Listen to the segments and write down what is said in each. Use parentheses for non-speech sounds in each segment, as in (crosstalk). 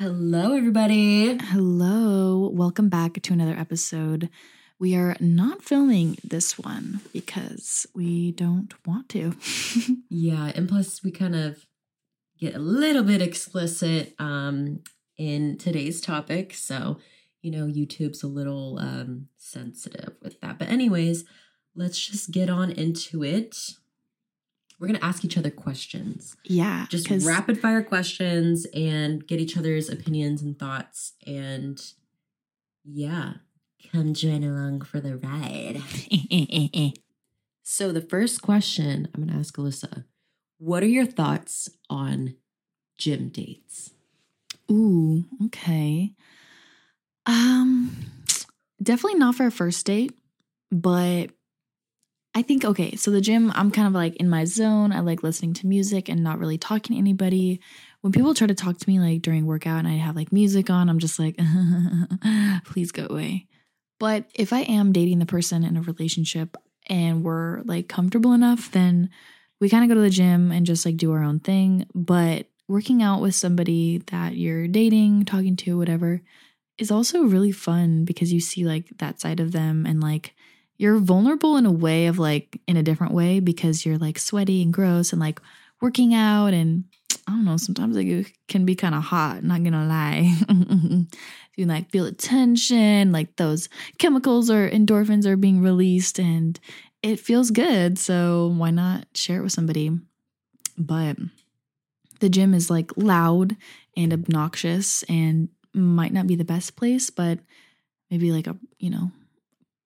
Hello, everybody. Hello, welcome back to another episode. We are not filming this one because we don't want to. (laughs) Yeah, and plus we kind of get a little bit explicit um in today's topic, so you know YouTube's a little um sensitive with that. But anyways, let's just get on into it. We're going to ask each other questions. yeah, Just rapid fire questions and get each other's opinions and thoughts and yeah, come join along for the ride. (laughs) So the first question I'm going to ask Alyssa, what are your thoughts on gym dates? Ooh, okay. Um, definitely not for a first date, but I think okay. So the gym, I'm kind of like in my zone. I like listening to music and not really talking to anybody. When people try to talk to me like during workout and I have like music on, I'm just like, (laughs) please go away. But if I am dating the person in a relationship and we're like comfortable enough, then we kind of go to the gym and just like do our own thing. But working out with somebody that you're dating, talking to, whatever, is also really fun because you see like that side of them and like you're vulnerable in a way of like in a different way because you're like sweaty and gross and like working out and I don't know, sometimes like it can be kind of hot, not gonna lie. (laughs) you like feel the tension, like those chemicals or endorphins are being released and it feels good. So why not share it with somebody? But the gym is like loud and obnoxious and might not be the best place, but maybe like a, you know,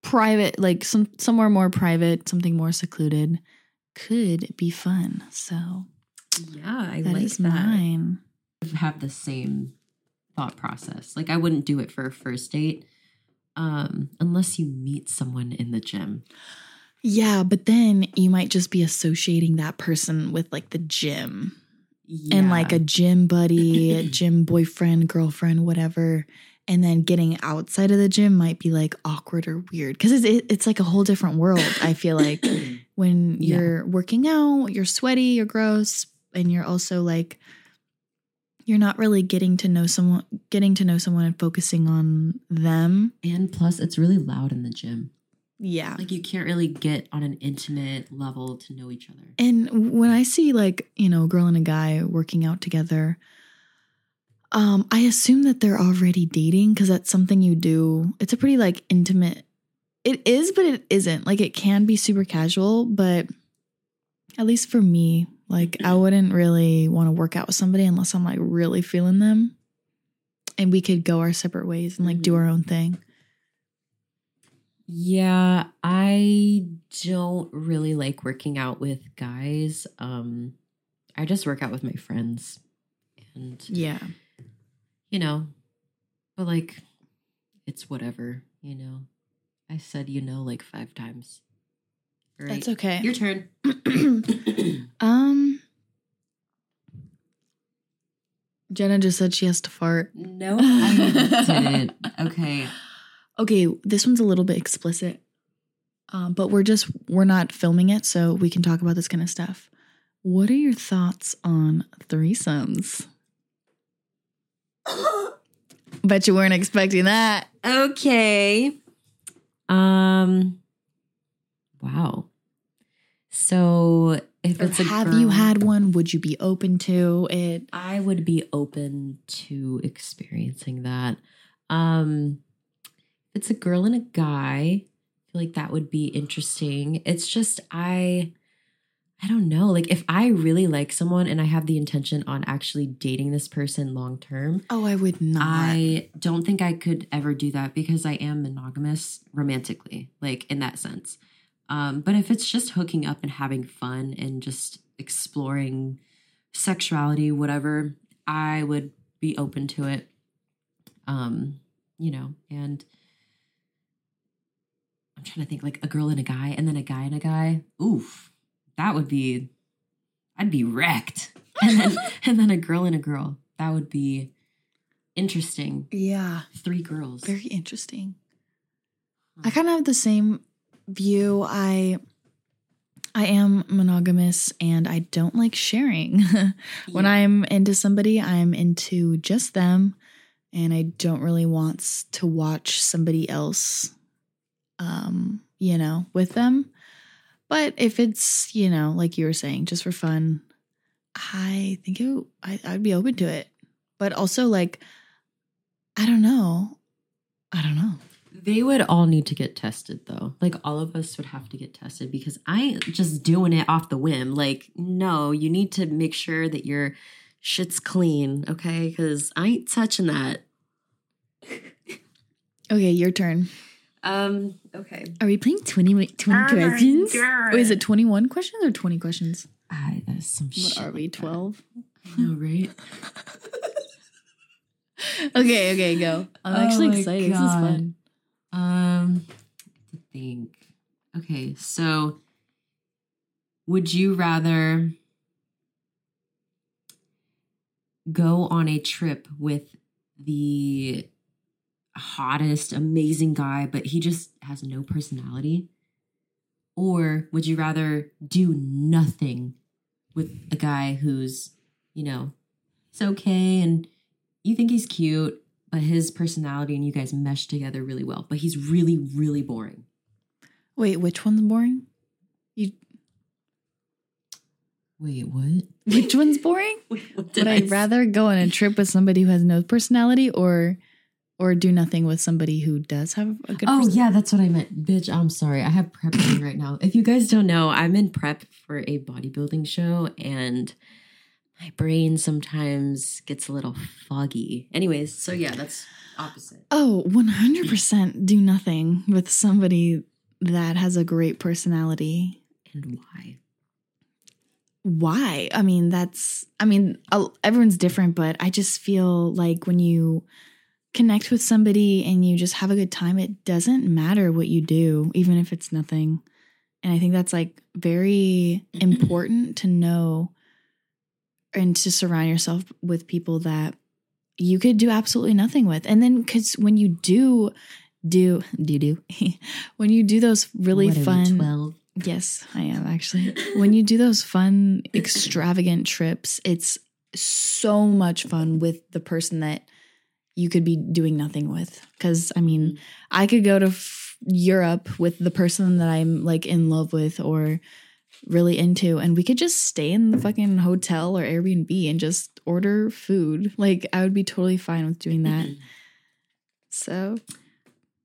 private, like some somewhere more private, something more secluded could be fun. So Yeah, I that like is that. mine. Have the same thought process. Like I wouldn't do it for a first date um unless you meet someone in the gym. Yeah, but then you might just be associating that person with like the gym and like a gym buddy, a gym boyfriend, girlfriend, whatever. And then getting outside of the gym might be like awkward or weird because it's, it, it's like a whole different world. I feel like (coughs) when you're working out, you're sweaty, you're gross, and you're also like, you're not really getting to know someone, getting to know someone and focusing on them. and plus it's really loud in the gym. Yeah. Like you can't really get on an intimate level to know each other. And when I see like, you know, a girl and a guy working out together, um, I assume that they're already dating because that's something you do. It's a pretty like intimate. It is, but it isn't. Like it can be super casual, but at least for me, like I wouldn't really want to work out with somebody unless I'm like really feeling them. And we could go our separate ways and like do Mhm. our own thing. Yeah, I don't really like working out with guys. Um I just work out with my friends. And Yeah. You know, but like it's whatever, you know. I said you know like 5 times. All That's okay. Your turn. (clears throat) (coughs) um Jenna just said she has to fart. no, I didn't. Okay. (sighs) Okay, this one's a little bit explicit. Um, but we're just we're not filming it, so we can talk about this kind of stuff. What are your thoughts on threesomes? Bet you weren't expecting that. Okay. Um wow. So if Or it's a have you had one? Would you be open to it? I would be open to experiencing that. Um it's a girl and a guy, I feel like that would be interesting. It's just I I don't know. Like if I really like someone and I have the intention on actually dating this person long term, Oh, I would not. I don't think I could ever do that because I am monogamous romantically, like in that sense. Um, but if it's just hooking up and having fun and just exploring sexuality, whatever, I would be open to it. Um, you know, and I'm trying to think like a girl and a guy, and then a guy and a guy. Oof, that would be, I'd be wrecked. And then, (laughs) and then a girl and a girl. That would be interesting. yeah, Three girls. very interesting. I kind of have the same view. I I am monogamous and I don't like sharing. (laughs) when Yeah. I'm into somebody, I'm into just them. and I don't really want to watch somebody else, um, you know, with them. But if it's, you know, like you were saying, just for fun, I think it, I, I'd be open to it. But also, like, I don't know. I don't know. They would all need to get tested though. Like all of us would have to get tested because I ain't just doing it off the whim. Like, no, you need to make sure that your shit's clean, okay? Because I ain't touching that. Okay, your turn. Um, okay. Are we playing 20, 20 Oh questions? God. Wait, is it 21 questions or 20 questions? I, that's some What shit. are we, 12? I know, right? (laughs) Okay, okay, go. I'm Oh actually my excited. This is fun. Um, to think. Okay, so would you rather go on a trip with the hottest, amazing guy, but he just has no personality? Or would you rather do nothing with a guy who's, you know, it's okay and you think he's cute, but his personality and you guys mesh together really well, but he's really, really boring. Wait, which one's boring? You Wait, what? which one's boring? (laughs) What Would I rather go on a trip with somebody who has no personality or or do nothing with somebody who does have a good Oh person- yeah, that's what I meant. Bitch, I'm sorry. I have prep going right now. If you guys don't know, I'm in prep for a bodybuilding show and my brain sometimes gets a little foggy. Anyways, so yeah, that's opposite. Oh, 100% do nothing with somebody that has a great personality. And why? Why? I mean, that's, I mean, everyone's different, but I just feel like when you connect with somebody and you just have a good time, it doesn't matter what you do, even if it's nothing. And I think that's like very important to know and to surround yourself with people that you could do absolutely nothing with. And then because when you do do do do (laughs) when you do those really What fun 12? Yes, I am actually. when you do those fun, (coughs) extravagant trips, it's so much fun with the person that you could be doing nothing with. Because, I mean, I could go to f- Europe with the person that I'm like in love with or really into, and we could just stay in the fucking hotel or Airbnb and just order food. Like, I would be totally fine with doing that. So,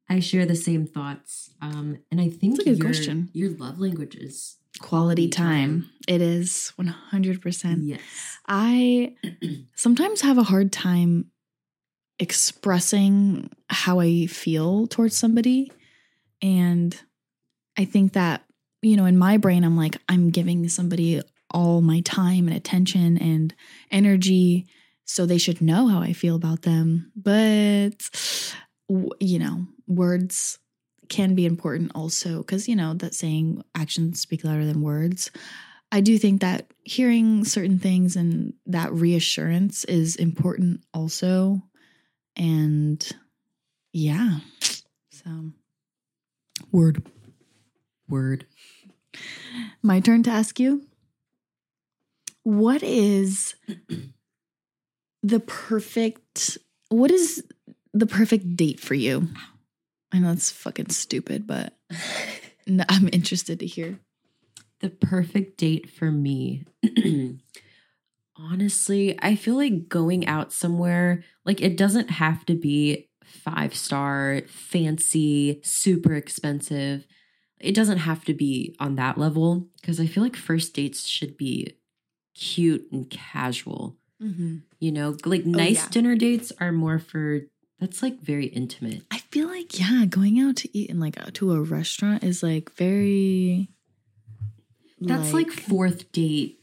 I share the same thoughts. Um, and I think That's a good your, question. your love language is quality time. It is 100%. Yes. I (clears throat) sometimes have a hard time expressing how I feel towards somebody. And I think that, you know, in my brain, I'm like, I'm giving somebody all my time and attention and energy. So they should know how I feel about them. But, you know, words can be important also because, you know, that saying actions speak louder than words. I do think that hearing certain things and that reassurance is important also. And yeah. So, word. Word. My turn to ask you. What is the perfect what is the perfect date for you? I know it's fucking stupid, but (laughs) I'm interested to hear. The perfect date for me. (clears throat) Honestly, I feel like going out somewhere, like it doesn't have to be five star, fancy, super expensive. It doesn't have to be on that level because I feel like first dates should be cute and casual. Mm-hmm. You know, like oh, nice yeah. dinner dates are more for that's like very intimate. I feel like yeah, going out to eat in like to a restaurant is like very. That's like, fourth date.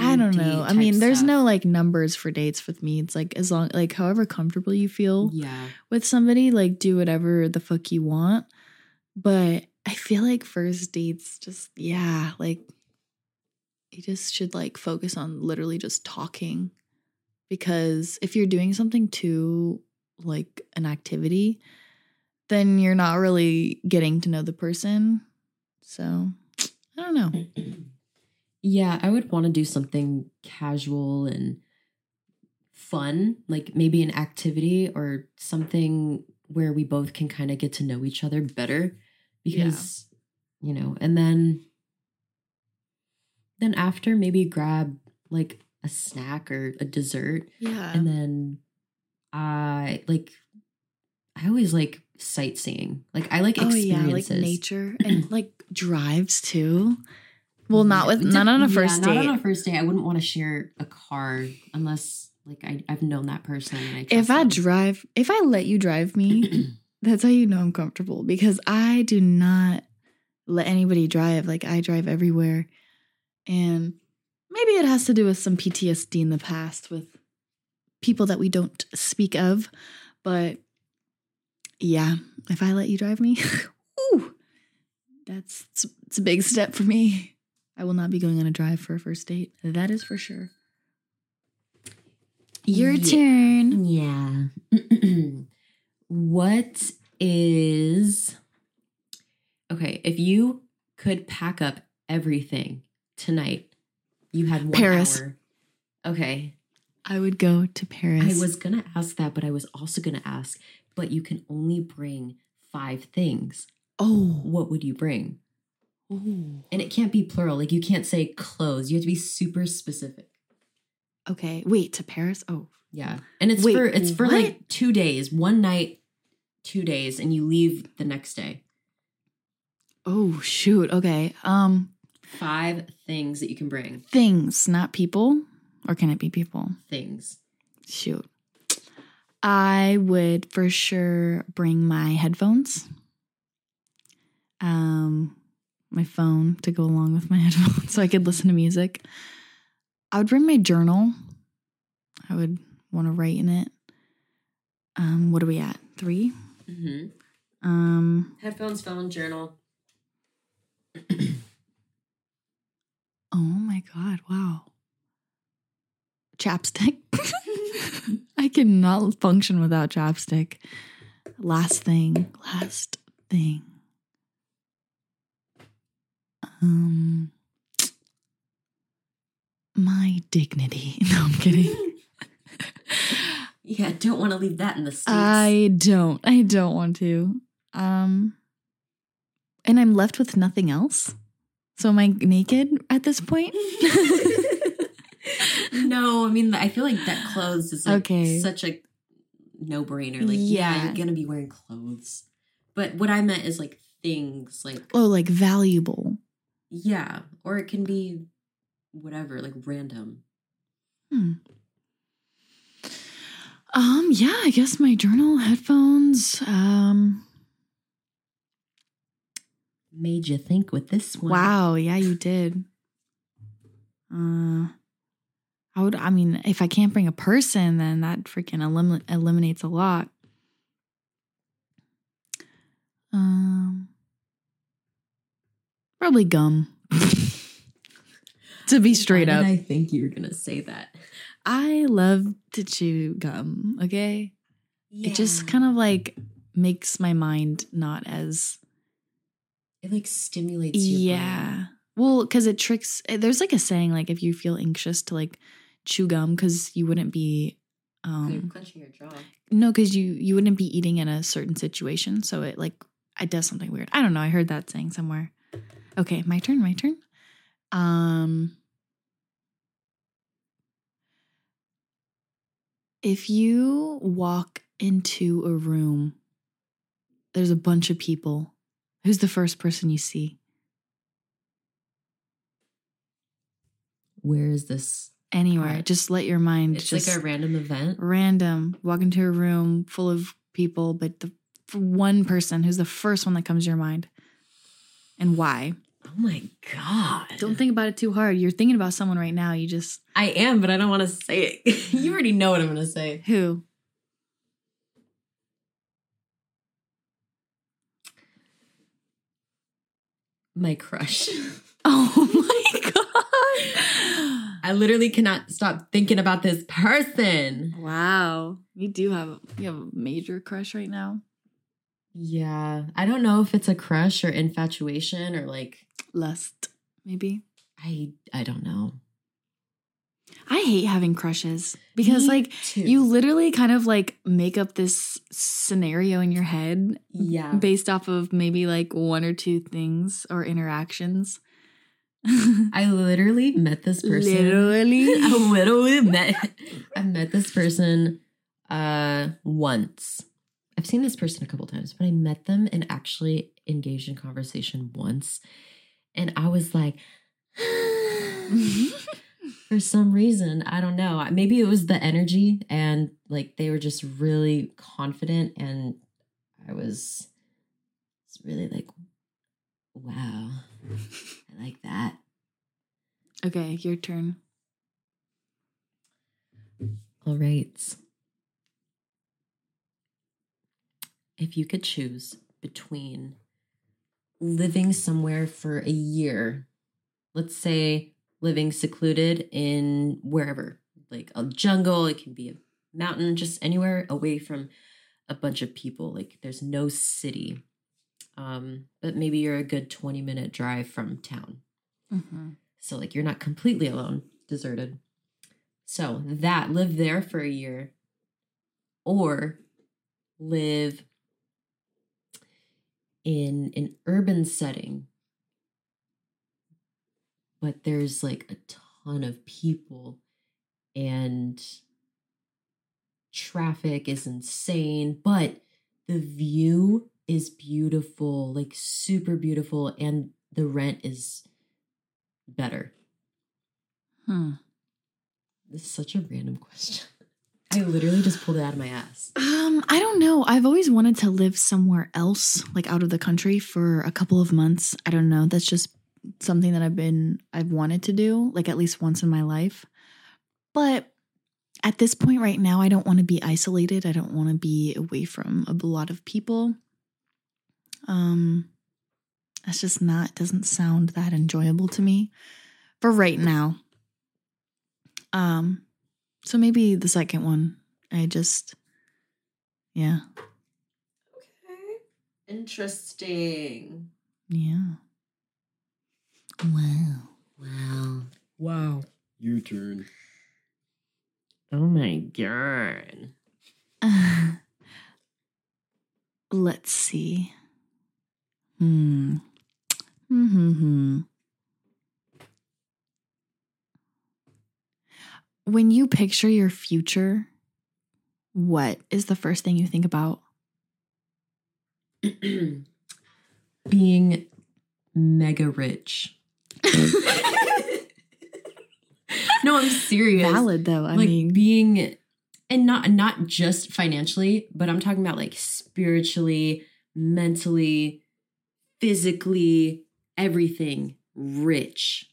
I don't know. I mean, there's stuff. no like numbers for dates with me. It's like as long like however comfortable you feel Yeah. with somebody, like do whatever the fuck you want. But I feel like first dates just yeah, like you just should like focus on literally just talking. Because if you're doing something to like an activity, then you're not really getting to know the person. So I don't know. (clears throat) Yeah, I would want to do something casual and fun, like maybe an activity or something where we both can kind of get to know each other better because you know, and then then after maybe grab like a snack or a dessert Yeah. and then I like I always like sightseeing. Like I like oh yeah, like nature (clears throat) and like drives too. Well, not with not on a Yeah, first Not on a first date. I wouldn't want to share a car unless like I, I've known that person and I trust if I them. drive, if I let you drive me, (clears throat) that's how you know I'm comfortable because I do not let anybody drive. Like I drive everywhere. And maybe it has to do with some PTSD in the past with people that we don't speak of. But yeah, if I let you drive me, (laughs) ooh, that's it's a big step for me. I will not be going on a drive for a first date. That is for sure. Your Yeah. turn. Yeah. (clears throat) what is okay? If you could pack up everything tonight, you had one Paris. hour. Okay, I would go to Paris. I was gonna ask that, but I was also gonna ask. But you can only bring five things. Oh. What would you bring? Ooh. And it can't be plural. Like you can't say clothes. You have to be super specific. Okay. Wait, to Paris? Oh. Yeah. And it's Wait, for it's for what? like 2 days, one night, 2 days and you leave the next day. Oh shoot. Okay. Um Five things that you can bring. things, not people. Or can it be people? Things. Shoot. I would for sure bring my headphones. Um my phone to go along with my (laughs) headphones so I could listen to music. I would bring my journal. I would want to write in it. Um what are we at? 3? Mm-hmm. Um Headphones, phone, journal. (clears throat) Oh my god, wow. Chapstick. (laughs) I cannot function without chapstick. Last thing, last thing. Um my dignity. (laughs) No, I'm kidding. (laughs) yeah, don't want to leave that in the states. I don't. I don't want to. Um and I'm left with nothing else. So am I naked at this point? (laughs) no, I mean I feel like that clothes is like Okay. such a no brainer. Like, yeah. Yeah. you're gonna be wearing clothes. But what I meant is like things, like oh, like valuable. Yeah, or it can be whatever, like random. Hmm. Um, yeah, I guess my journal, headphones. Um, Made you think with this one. wow, yeah, you did. Uh, I would. I mean, if I can't bring a person, then that freaking elim- eliminates a lot. Um, probably gum. to be straight Why up, I think you were gonna say that. I love to chew gum. Okay. It just kind of like makes my mind not as it like stimulates yeah. Well, because it tricks. eh, There's like a saying like if you feel anxious to like chew gum because you wouldn't be um You're clenching your jaw. no because you you wouldn't be eating in a certain situation so it like it does something weird. I don't know. I heard that saying somewhere. Okay, my turn. My turn. Um. If you walk into a room, there's a bunch of people. Who's the first person you see? Where is this? Anywhere. Alright. Just let your mind It's just like a random event. random walk into a room full of people, but the one person who's the first one that comes to your mind, and why? Oh my god! Don't think about it too hard. You're thinking about someone right now. You just I am, but I don't want to say it. (laughs) you already know what I'm gonna say. who? My crush. (laughs) Oh my (laughs) god! I literally cannot stop thinking about this person. Wow, you do have you have a major crush right now. Yeah, I don't know if it's a crush or infatuation or like Lust, maybe. I I don't know. I hate having crushes because Me like too. you literally kind of like make up this scenario in your head yeah. based off of maybe like one or two things or interactions. (laughs) I literally met this person. Literally. (laughs) I literally met I met this person uh once. I've seen this person a couple times, but I met them and actually engaged in conversation once. And I was like, mm-hmm. (laughs) (sighs) for some reason, I don't know. Maybe it was the energy and like they were just really confident and I was, was really like, wow. I like that. okay, your turn. All right. If you could choose between living somewhere for a year, let's say living secluded in wherever, like a jungle, it can be a mountain, just anywhere away from a bunch of people. Like there's no city. Um, but maybe you're a good 20 minute drive from town. Mm-hmm. So like you're not completely alone, deserted. So that live there for a year or live in an urban setting. But there's like a ton of people and traffic is insane but the view is beautiful like super beautiful and the rent is better. Hmm. this is such a random (laughs) question i literally just pulled it out of my ass Um, I don't know. I've always wanted to live somewhere else, like out of the country for a couple of months. I don't know. That's just something that I've been I've wanted to do, like at least once in my life. But at this point right now, I don't want to be isolated. I don't want to be away from a lot of people. Um that's just not doesn't sound that enjoyable to me for right now. Um so maybe the second one. I just yeah. okay interesting Yeah. Wow. wow wow Your turn. oh my god (sighs) let's see. Hmm. Hmm. When you picture your future, what is the first thing you think about? (clears throat) being mega rich. (laughs) no, I'm serious. Valid though. I like mean, being and not not just financially, but I'm talking about like spiritually, mentally, physically, everything rich,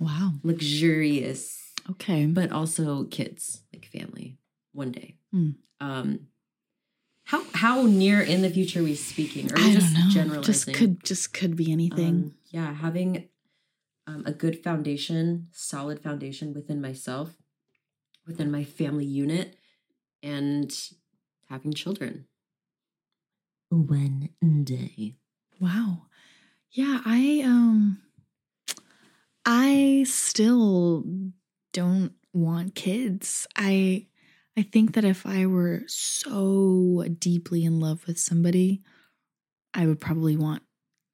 wow. luxurious, Okay. but also kids, like family one day. Hmm. Um how how near in the future are we speaking? Or are we I just don't know. generalizing? Just could just could be anything. Um, yeah, having um, a good foundation, solid foundation within myself, within my family unit, and having children. One day. Wow. Yeah, I um I still don't want kids. I I think that if I were so deeply in love with somebody, I would probably want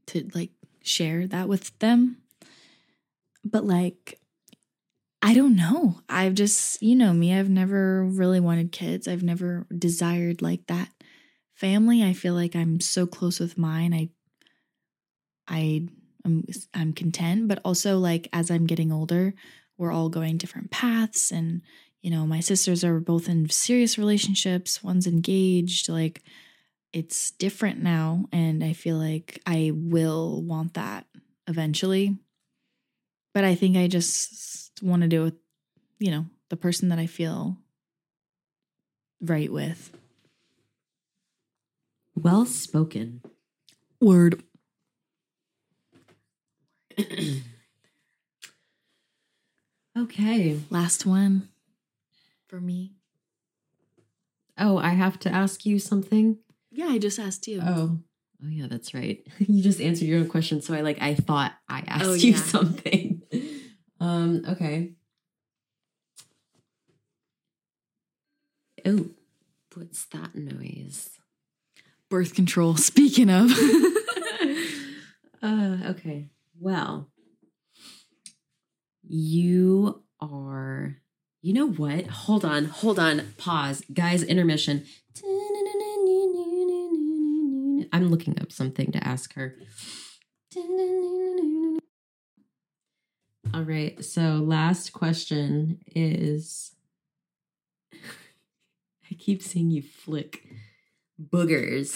to like share that with them. But like I don't know. I've just, you know me, I've never really wanted kids. I've never desired like that family. I feel like I'm so close with mine. I I I'm I'm content, but also like as I'm getting older, we're all going different paths and you know, my sisters are both in serious relationships, one's engaged, like it's different now and I feel like I will want that eventually. But I think I just want to do it with, you know, the person that I feel right with. Well spoken. Word. (clears throat) Okay. Last one for me. Oh, I have to ask you something? Yeah, I just asked you. Oh. Oh yeah, that's right. (laughs) you just answered your own question, so I like I thought I asked oh, you yeah. (laughs) something. um, okay. Oh, what's that noise? Birth control. Speaking of. (laughs) uh, okay. Well, you are. You know what? Hold on. Hold on. Pause. Guys, intermission. I'm looking up something to ask her. All right. So, last question is (laughs) I keep seeing you flick boogers.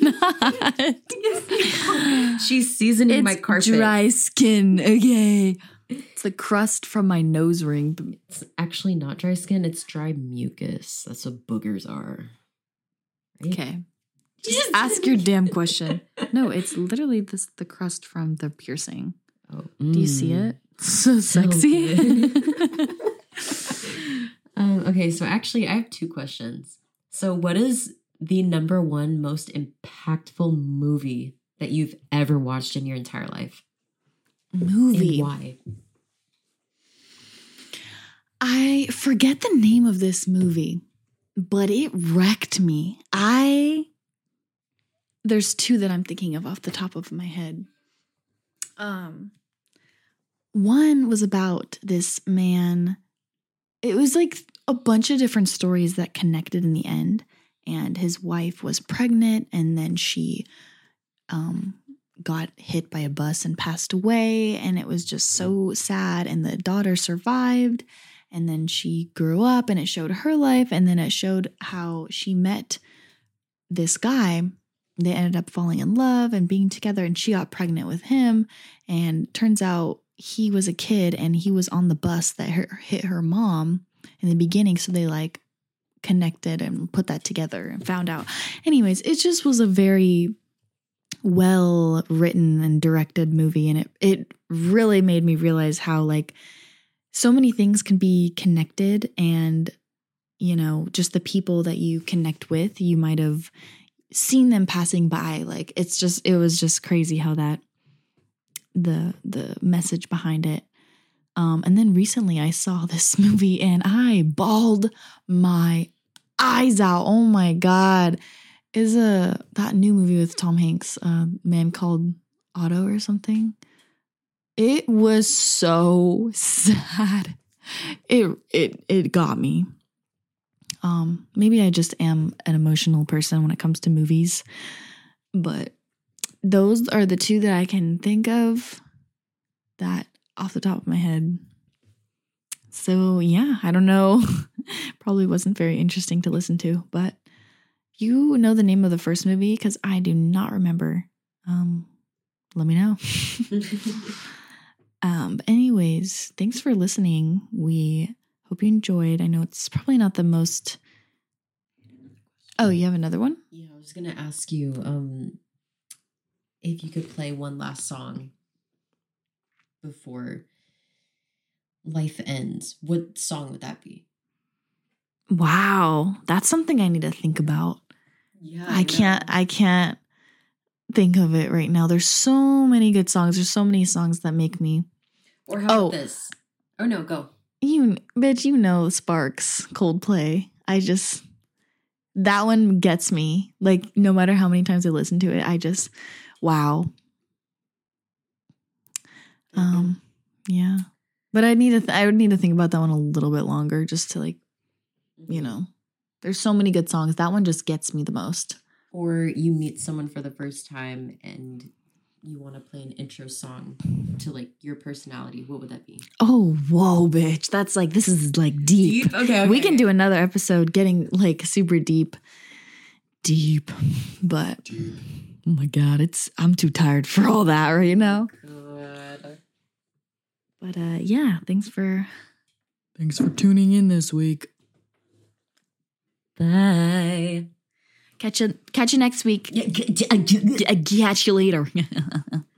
not. (laughs) She's seasoning It's my carpet. dry skin. Okay. It's the crust from my nose ring. It's actually not dry skin, it's dry mucus. That's what boogers are. Right? Okay. Just ask your (laughs) damn question. No, it's literally this the crust from the piercing. Oh, Do you see mm. it? So sexy. (laughs) (laughs) Um, okay, so actually, I have two questions. So, what is the number one most impactful movie that you've ever watched in your entire life? Movie. And why? I forget the name of this movie, but it wrecked me. I there's two that I'm thinking of off the top of my head. Um one was about this man. It was like a bunch of different stories that connected in the end and his wife was pregnant and then she um got hit by a bus and passed away and it was just so sad and the daughter survived and then she grew up and it showed her life and then it showed how she met this guy. They ended up falling in love and being together and she got pregnant with him and turns out he was a kid and he was on the bus that hit her mom in the beginning so they like connected and put that together and found out. Anyways it just was a very well written and directed movie and it it really made me realize how like so many things can be connected and you know just the people that you connect with you might have seen them passing by. Like it's just it was just crazy how that the the message behind it. Um and then recently i saw this (laughs) movie and i bawled my eyes out. Oh my god is a that new movie with tom hanks a man called otto or something it was so (laughs) sad. It it it got me. Um maybe I just am an emotional person when it comes to movies. But those are the two that I can think of that off the top of my head. So, yeah, I don't know. (laughs) Probably wasn't very interesting to listen to, but you know the name of the first movie cuz I do not remember. Um let me know. (laughs) Um, but anyways, thanks for listening. We hope you enjoyed. I know it's probably not the most. Oh, you have another one? Yeah, I was gonna ask you um if you could play one last song before life ends. What song would that be? Wow, that's something I need to think about. Yeah, I can't. I can't think of it right now. There's so many good songs. There's so many songs that make me. Or how Oh. about this? Oh no, go. You, bitch, you know Sparks, Coldplay. I just that one gets me. Like no matter how many times I listen to it, I just wow. Um, yeah. But I need to. Th- I would need to think about that one a little bit longer, just to like, you know. There's so many good songs. That one just gets me the most. Or you meet someone for the first time and you want to play an intro song to like your personality. What would that be? Oh, whoa, bitch! That's like this is like deep. Okay, We can do another episode getting like super deep, deep. But oh my god, it's I'm too tired for all that right now. God. But uh, yeah, thanks for thanks for tuning in this week. Bye. Catch you catch you next week. Yeah, g- g- uh, g- Catch you later. (laughs)